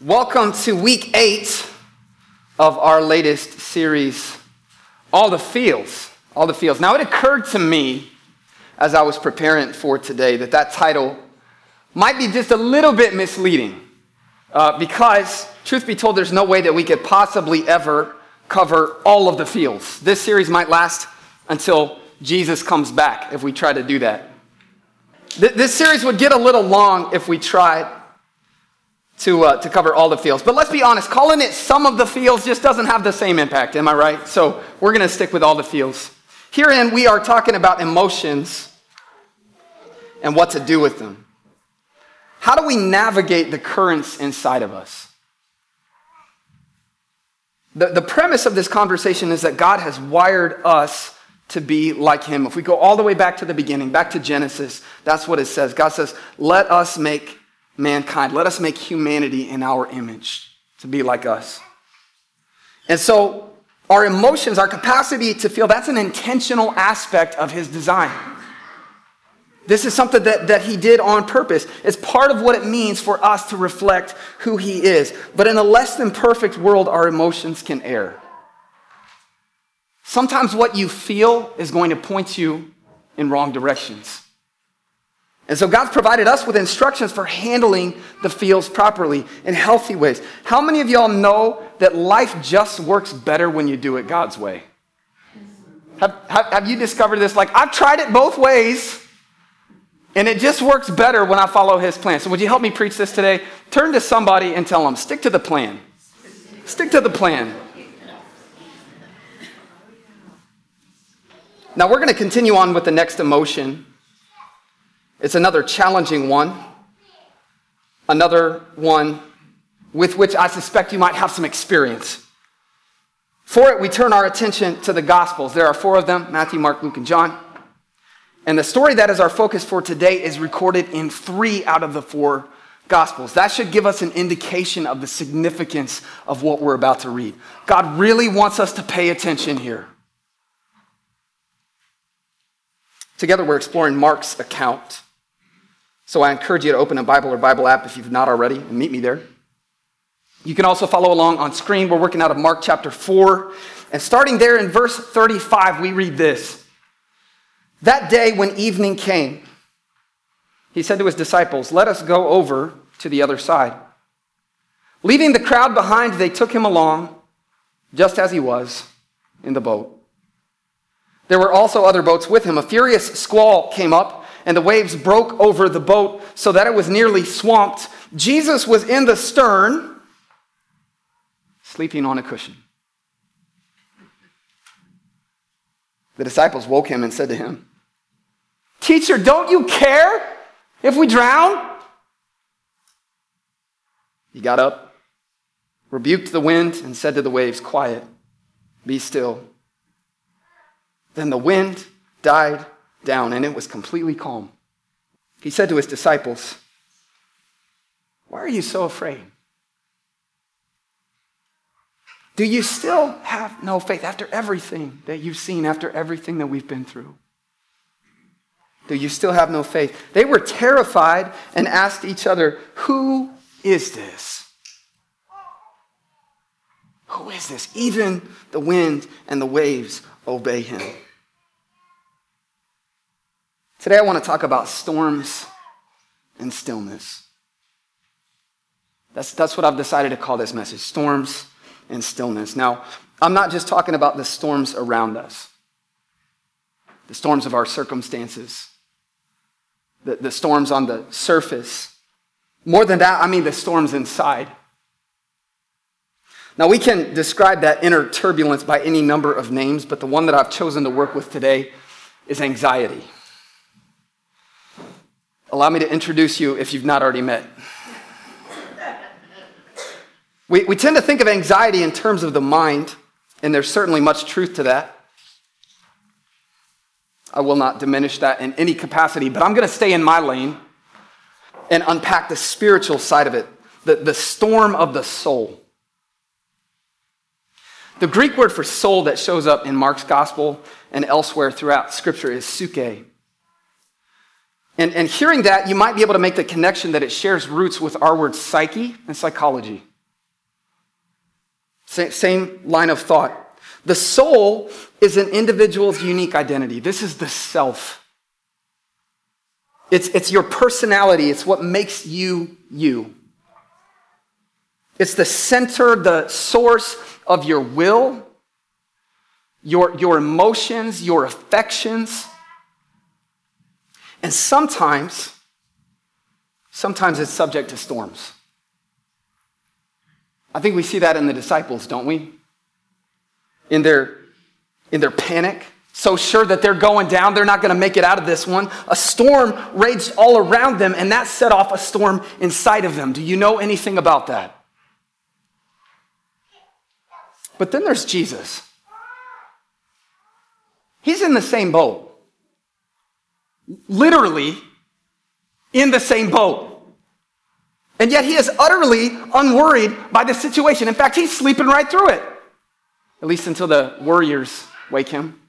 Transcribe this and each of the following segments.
Welcome to week eight of our latest series, All the Feels. All the Feels. Now, it occurred to me as I was preparing for today that that title might be just a little bit misleading uh, because, truth be told, there's no way that we could possibly ever cover all of the fields. This series might last until Jesus comes back if we try to do that. Th- this series would get a little long if we tried to, uh, to cover all the fields. But let's be honest, calling it some of the fields just doesn't have the same impact, am I right? So we're going to stick with all the fields. Herein, we are talking about emotions and what to do with them. How do we navigate the currents inside of us? The, the premise of this conversation is that God has wired us to be like Him. If we go all the way back to the beginning, back to Genesis, that's what it says. God says, Let us make mankind. Let us make humanity in our image to be like us. And so, our emotions, our capacity to feel, that's an intentional aspect of his design. This is something that, that he did on purpose. It's part of what it means for us to reflect who he is. But in a less than perfect world, our emotions can err. Sometimes what you feel is going to point you in wrong directions. And so God's provided us with instructions for handling the fields properly in healthy ways. How many of y'all know that life just works better when you do it God's way? Have, have, have, you discovered this? Like, I've tried it both ways, and it just works better when I follow His plan. So, would you help me preach this today? Turn to somebody and tell them, stick to the plan. Stick to the plan. Now, we're going to continue on with the next emotion. It's another challenging one, another one with which I suspect you might have some experience. For it, we turn our attention to the Gospels. There are four of them Matthew, Mark, Luke, and John. And the story that is our focus for today is recorded in three out of the four Gospels. That should give us an indication of the significance of what we're about to read. God really wants us to pay attention here. Together, we're exploring Mark's account so I encourage you to open a Bible or Bible app if you've not already and meet me there. You can also follow along on screen. We're working out of Mark chapter 4. And starting there in verse 35, we read this That day when evening came, he said to his disciples, Let us go over to the other side. Leaving the crowd behind, they took him along, just as he was, in the boat. There were also other boats with him. A furious squall came up and the waves broke over the boat so that it was nearly swamped. Jesus was in the stern, sleeping on a cushion. The disciples woke him and said to him, Teacher, don't you care if we drown? He got up, rebuked the wind, and said to the waves, Quiet, be still. Then the wind died down, and it was completely calm. He said to his disciples, Why are you so afraid? Do you still have no faith after everything that you've seen, after everything that we've been through? Do you still have no faith? They were terrified and asked each other, Who is this? Who is this? Even the wind and the waves obey him. Today I want to talk about storms and stillness. That's, that's what I've decided to call this message storms and stillness. Now, I'm not just talking about the storms around us, the storms of our circumstances, the, the storms on the surface. More than that, I mean the storms inside. Now, we can describe that inner turbulence by any number of names, but the one that I've chosen to work with today is anxiety. Allow me to introduce you if you've not already met. We, we tend to think of anxiety in terms of the mind, and there's certainly much truth to that. I will not diminish that in any capacity, but I'm going to stay in my lane and unpack the spiritual side of it, the, the storm of the soul. The Greek word for soul that shows up in Mark's gospel and elsewhere throughout Scripture is psyche. And, and hearing that, you might be able to make the connection that it shares roots with our word psyche and psychology. Same line of thought. The soul is an individual's unique identity. This is the self. It's, it's your personality, it's what makes you you. It's the center, the source of your will, your, your emotions, your affections. And sometimes, sometimes it's subject to storms. I think we see that in the disciples, don't we? In their, in their panic, so sure that they're going down, they're not going to make it out of this one. A storm raged all around them, and that set off a storm inside of them. Do you know anything about that? But then there's Jesus. He's in the same boat. Literally in the same boat. And yet he is utterly unworried by the situation. In fact, he's sleeping right through it, at least until the warriors wake him.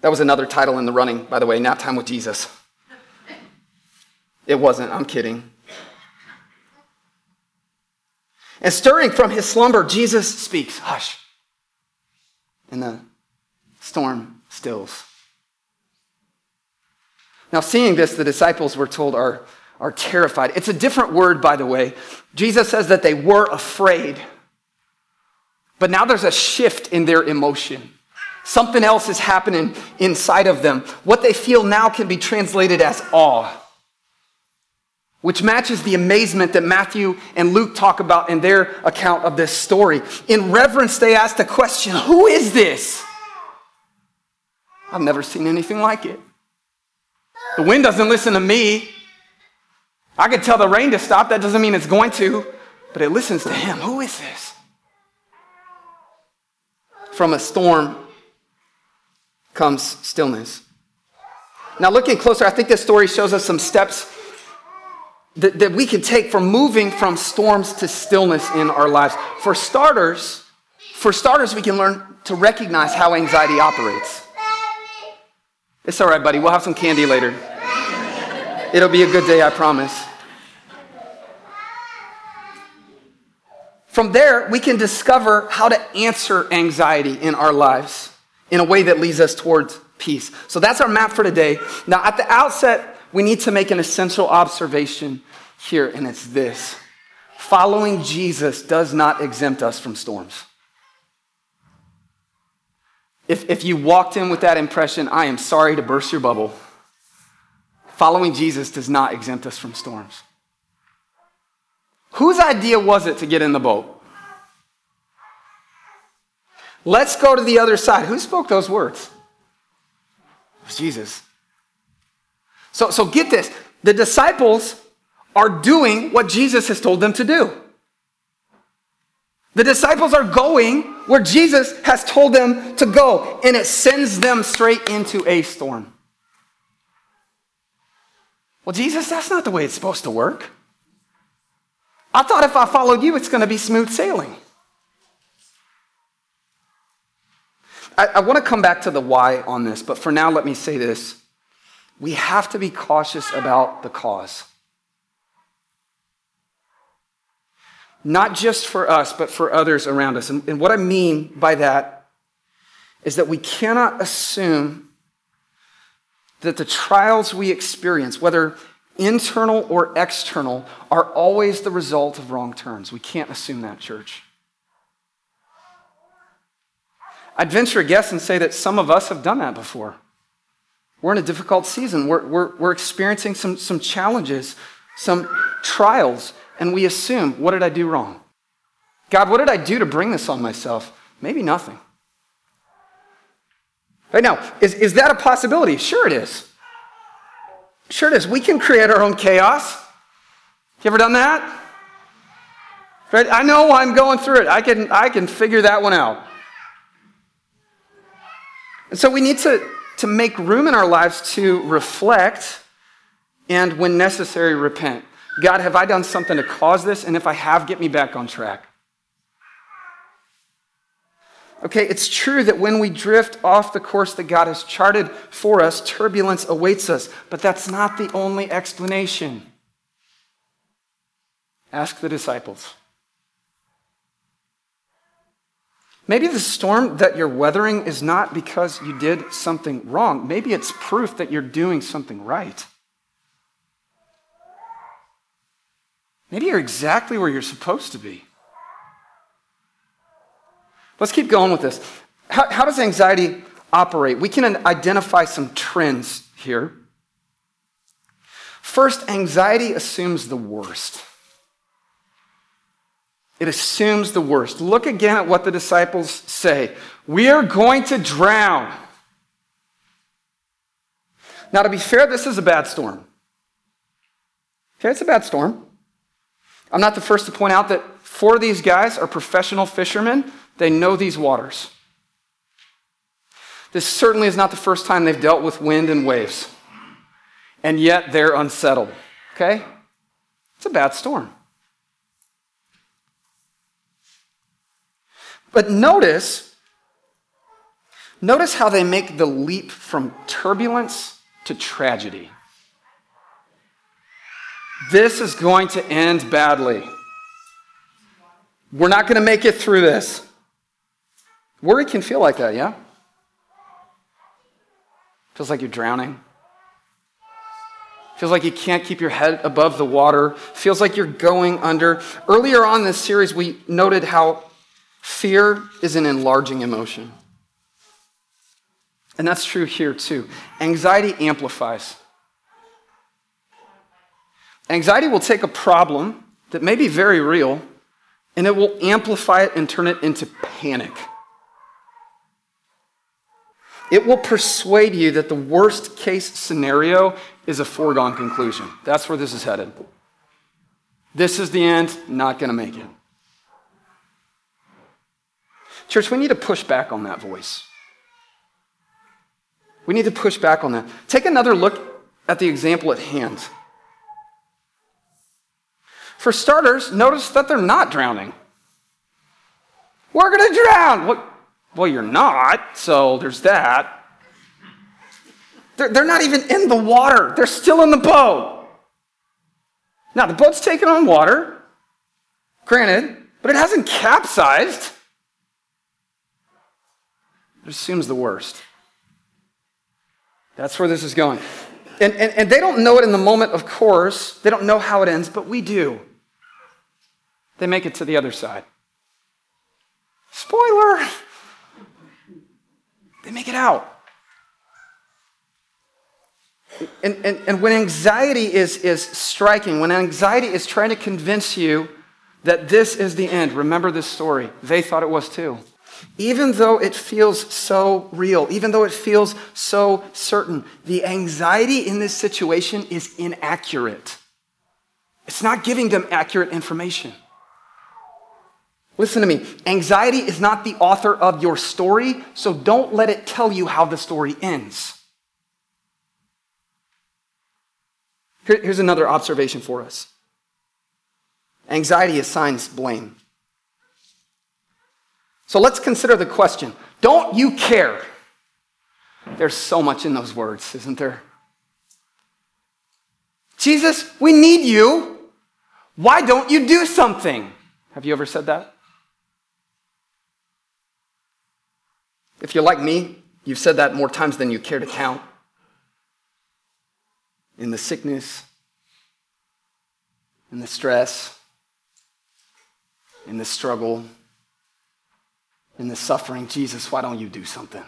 That was another title in the running, by the way, Nap Time with Jesus. It wasn't, I'm kidding. And stirring from his slumber, Jesus speaks, Hush. And the storm stills. Now, seeing this, the disciples were told are, are terrified. It's a different word, by the way. Jesus says that they were afraid. But now there's a shift in their emotion. Something else is happening inside of them. What they feel now can be translated as awe, which matches the amazement that Matthew and Luke talk about in their account of this story. In reverence, they ask the question Who is this? I've never seen anything like it. The wind doesn't listen to me. I could tell the rain to stop, that doesn't mean it's going to, but it listens to him. Who is this? From a storm comes stillness. Now, looking closer, I think this story shows us some steps that, that we can take for moving from storms to stillness in our lives. For starters, for starters, we can learn to recognize how anxiety operates. It's all right, buddy. We'll have some candy later. It'll be a good day, I promise. From there, we can discover how to answer anxiety in our lives in a way that leads us towards peace. So that's our map for today. Now, at the outset, we need to make an essential observation here, and it's this following Jesus does not exempt us from storms. If, if you walked in with that impression, I am sorry to burst your bubble. Following Jesus does not exempt us from storms. Whose idea was it to get in the boat? Let's go to the other side. Who spoke those words? It was Jesus. So, so get this the disciples are doing what Jesus has told them to do. The disciples are going where Jesus has told them to go, and it sends them straight into a storm. Well, Jesus, that's not the way it's supposed to work. I thought if I followed you, it's going to be smooth sailing. I, I want to come back to the why on this, but for now, let me say this. We have to be cautious about the cause. Not just for us, but for others around us. And, and what I mean by that is that we cannot assume that the trials we experience, whether internal or external, are always the result of wrong turns. We can't assume that, church. I'd venture a guess and say that some of us have done that before. We're in a difficult season. We're, we're, we're experiencing some, some challenges, some trials, and we assume, what did I do wrong? God, what did I do to bring this on myself? Maybe nothing. Right now, is, is that a possibility? Sure it is. Sure it is. We can create our own chaos. You ever done that? Right? I know I'm going through it. I can, I can figure that one out. And so we need to, to make room in our lives to reflect and, when necessary, repent. God, have I done something to cause this? And if I have, get me back on track. Okay, it's true that when we drift off the course that God has charted for us, turbulence awaits us, but that's not the only explanation. Ask the disciples. Maybe the storm that you're weathering is not because you did something wrong. Maybe it's proof that you're doing something right. Maybe you're exactly where you're supposed to be. Let's keep going with this. How, how does anxiety operate? We can identify some trends here. First, anxiety assumes the worst. It assumes the worst. Look again at what the disciples say We are going to drown. Now, to be fair, this is a bad storm. Okay, it's a bad storm. I'm not the first to point out that four of these guys are professional fishermen. They know these waters. This certainly is not the first time they've dealt with wind and waves. And yet they're unsettled. Okay? It's a bad storm. But notice, notice how they make the leap from turbulence to tragedy. This is going to end badly. We're not going to make it through this. Worry can feel like that, yeah? Feels like you're drowning. Feels like you can't keep your head above the water. Feels like you're going under. Earlier on this series, we noted how Fear is an enlarging emotion. And that's true here too. Anxiety amplifies. Anxiety will take a problem that may be very real and it will amplify it and turn it into panic. It will persuade you that the worst case scenario is a foregone conclusion. That's where this is headed. This is the end, not going to make it. Church, we need to push back on that voice. We need to push back on that. Take another look at the example at hand. For starters, notice that they're not drowning. We're going to drown. Well, well, you're not, so there's that. They're, they're not even in the water, they're still in the boat. Now, the boat's taken on water, granted, but it hasn't capsized. It assumes the worst. That's where this is going. And, and, and they don't know it in the moment, of course. They don't know how it ends, but we do. They make it to the other side. Spoiler! They make it out. And, and, and when anxiety is, is striking, when anxiety is trying to convince you that this is the end, remember this story. They thought it was too. Even though it feels so real, even though it feels so certain, the anxiety in this situation is inaccurate. It's not giving them accurate information. Listen to me. Anxiety is not the author of your story, so don't let it tell you how the story ends. here's another observation for us anxiety assigns blame. So let's consider the question Don't you care? There's so much in those words, isn't there? Jesus, we need you. Why don't you do something? Have you ever said that? If you're like me, you've said that more times than you care to count. In the sickness, in the stress, in the struggle, in the suffering, Jesus, why don't you do something?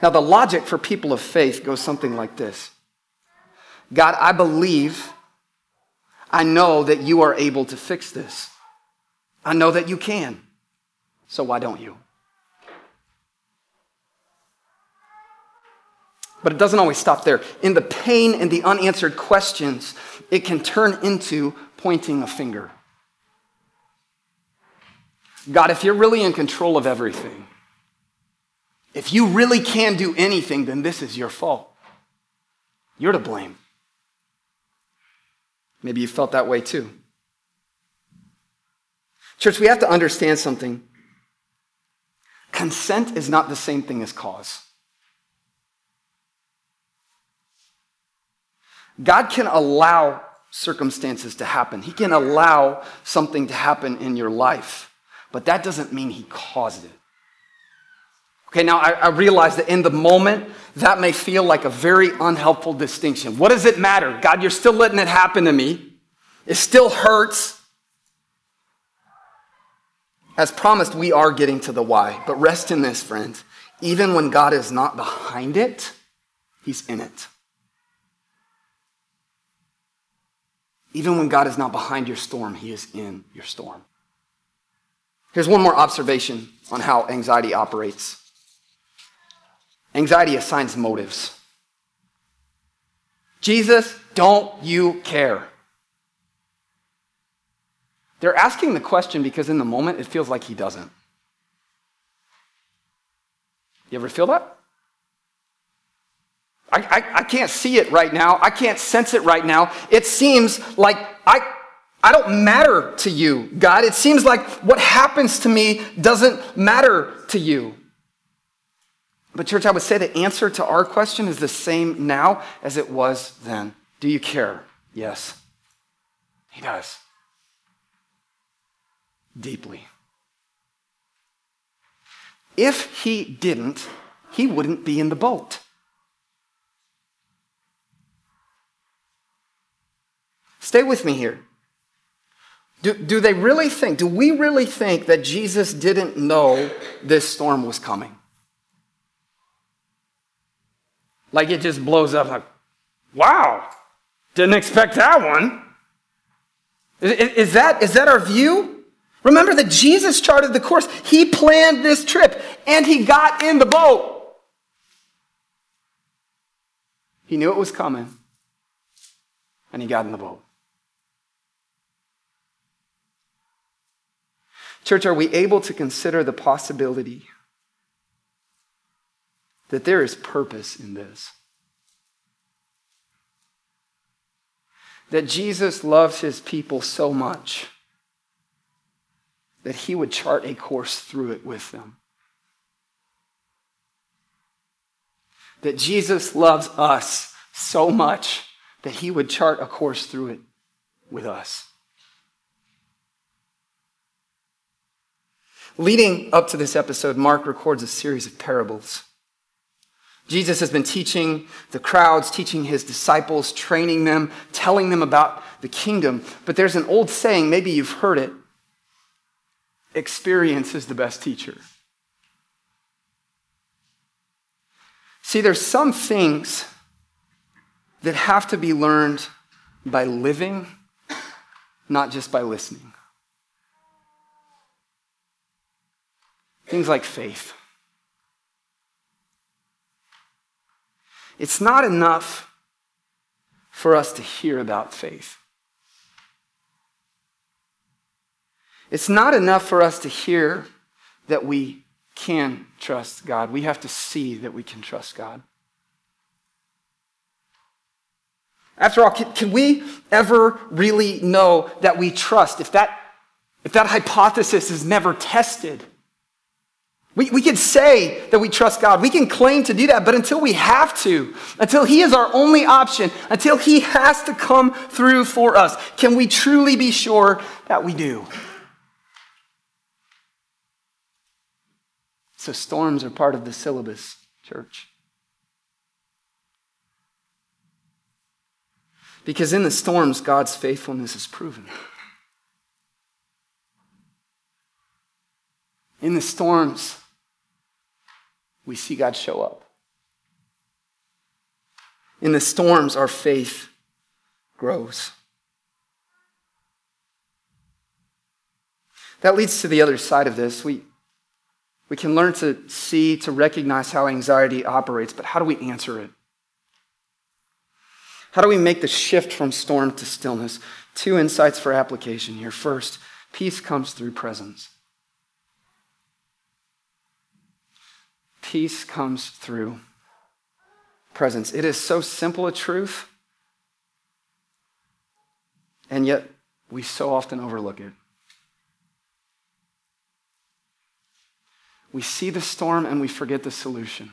Now, the logic for people of faith goes something like this God, I believe, I know that you are able to fix this. I know that you can. So why don't you? But it doesn't always stop there. In the pain and the unanswered questions, it can turn into pointing a finger. God, if you're really in control of everything, if you really can do anything, then this is your fault. You're to blame. Maybe you felt that way too. Church, we have to understand something. Consent is not the same thing as cause. God can allow circumstances to happen. He can allow something to happen in your life, but that doesn't mean He caused it. Okay, now I, I, realize that in the moment, that may feel like a very unhelpful distinction. What does it matter? God, you're still letting it happen to me. It still hurts. As promised, we are getting to the why. But rest in this, friends. Even when God is not behind it, He's in it. Even when God is not behind your storm, He is in your storm. Here's one more observation on how anxiety operates anxiety assigns motives. Jesus, don't you care? They're asking the question because in the moment it feels like he doesn't. You ever feel that? I, I, I, can't see it right now. I can't sense it right now. It seems like I, I don't matter to you, God. It seems like what happens to me doesn't matter to you. But, church, I would say the answer to our question is the same now as it was then. Do you care? Yes. He does. Deeply. If he didn't, he wouldn't be in the boat. Stay with me here. Do, do they really think, do we really think that Jesus didn't know this storm was coming? Like it just blows up, like, wow, didn't expect that one. Is, is, that, is that our view? Remember that Jesus charted the course. He planned this trip and he got in the boat. He knew it was coming and he got in the boat. Church, are we able to consider the possibility that there is purpose in this? That Jesus loves his people so much that he would chart a course through it with them. That Jesus loves us so much that he would chart a course through it with us. Leading up to this episode, Mark records a series of parables. Jesus has been teaching the crowds, teaching his disciples, training them, telling them about the kingdom. But there's an old saying, maybe you've heard it experience is the best teacher. See, there's some things that have to be learned by living, not just by listening. Things like faith. It's not enough for us to hear about faith. It's not enough for us to hear that we can trust God. We have to see that we can trust God. After all, can, can, we ever really know that we trust if that, if that hypothesis is never tested? We, we can say that we trust God. We can claim to do that, but until we have to, until He is our only option, until He has to come through for us, can we truly be sure that we do? So, storms are part of the syllabus, church. Because in the storms, God's faithfulness is proven. In the storms, we see God show up. In the storms, our faith grows. That leads to the other side of this. We, we can learn to see, to recognize how anxiety operates, but how do we answer it? How do we make the shift from storm to stillness? Two insights for application here. First, peace comes through presence. Peace comes through presence. It is so simple a truth, and yet we so often overlook it. We see the storm and we forget the solution.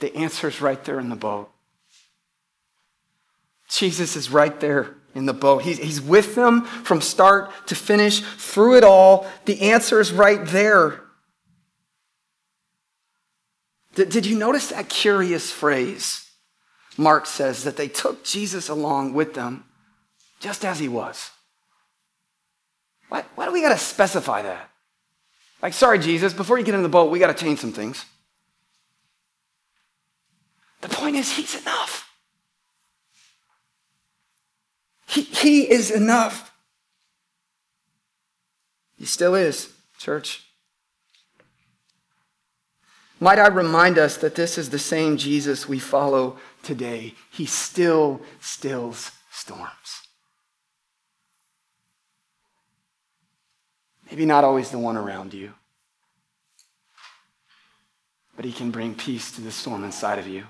The answer is right there in the boat. Jesus is right there in the boat. He's, he's with them from start to finish, through it all. The answer is right there. Did, did you notice that curious phrase? Mark says that they took Jesus along with them just as he was. Why, why do we got to specify that? Like, sorry, Jesus, before you get in the boat, we got to change some things. The point is, he's enough. He, he is enough. He still is, church. Might I remind us that this is the same Jesus we follow today? He still stills storms. Maybe not always the one around you, but he can bring peace to the storm inside of you.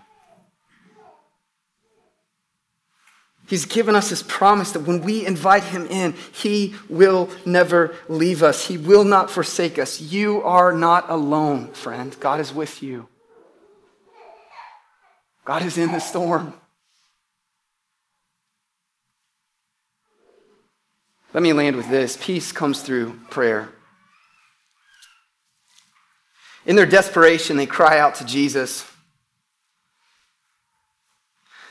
He's given us his promise that when we invite him in, he will never leave us. He will not forsake us. You are not alone, friend. God is with you. God is in the storm. Let me land with this peace comes through prayer. In their desperation, they cry out to Jesus.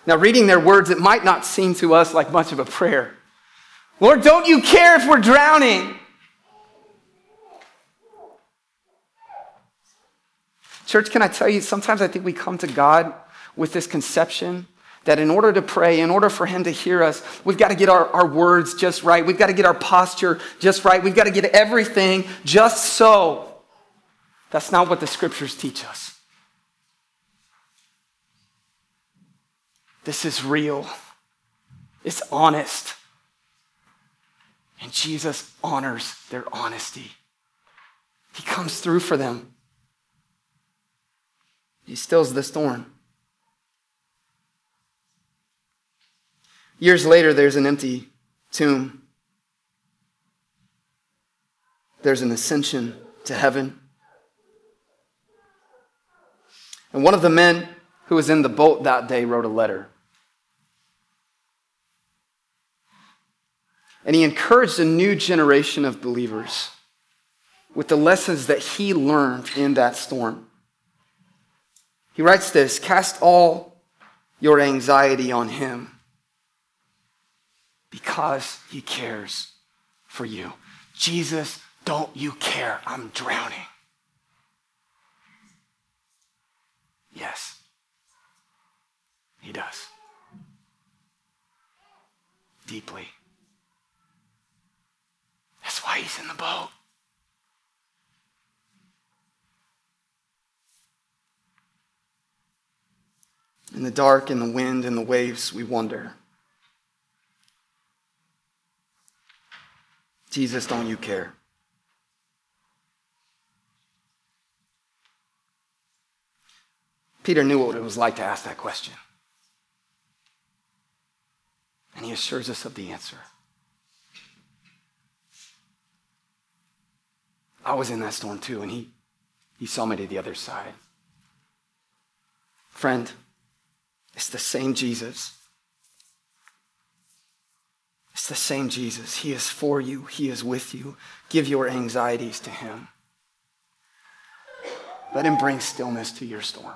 Now, reading their words, it might not seem to us like much of a prayer. Lord, don't you care if we're drowning? Church, can I tell you, sometimes I think we come to God with this conception that in order to pray, in order for Him to hear us, we've got to get our, our words just right. We've got to get our posture just right. We've got to get everything just so. That's not what the scriptures teach us. This is real, it's honest. And Jesus honors their honesty. He comes through for them. He stills the storm. Years later, there's an empty tomb. There's an ascension to heaven. And one of the men who was in the boat that day wrote a letter. And he encouraged a new generation of believers with the lessons that he learned in that storm. He writes this Cast all your anxiety on him because he cares for you. Jesus, don't you care? I'm drowning. Yes, he does. Deeply. That's why he's in the boat. In the dark, in the wind, in the waves, we wonder Jesus, don't you care? Peter knew what it was like to ask that question. And he assures us of the answer. I was in that storm too, and he, he saw me to the other side. Friend, it's the same Jesus. It's the same Jesus. He is for you, He is with you. Give your anxieties to Him. Let Him bring stillness to your storm.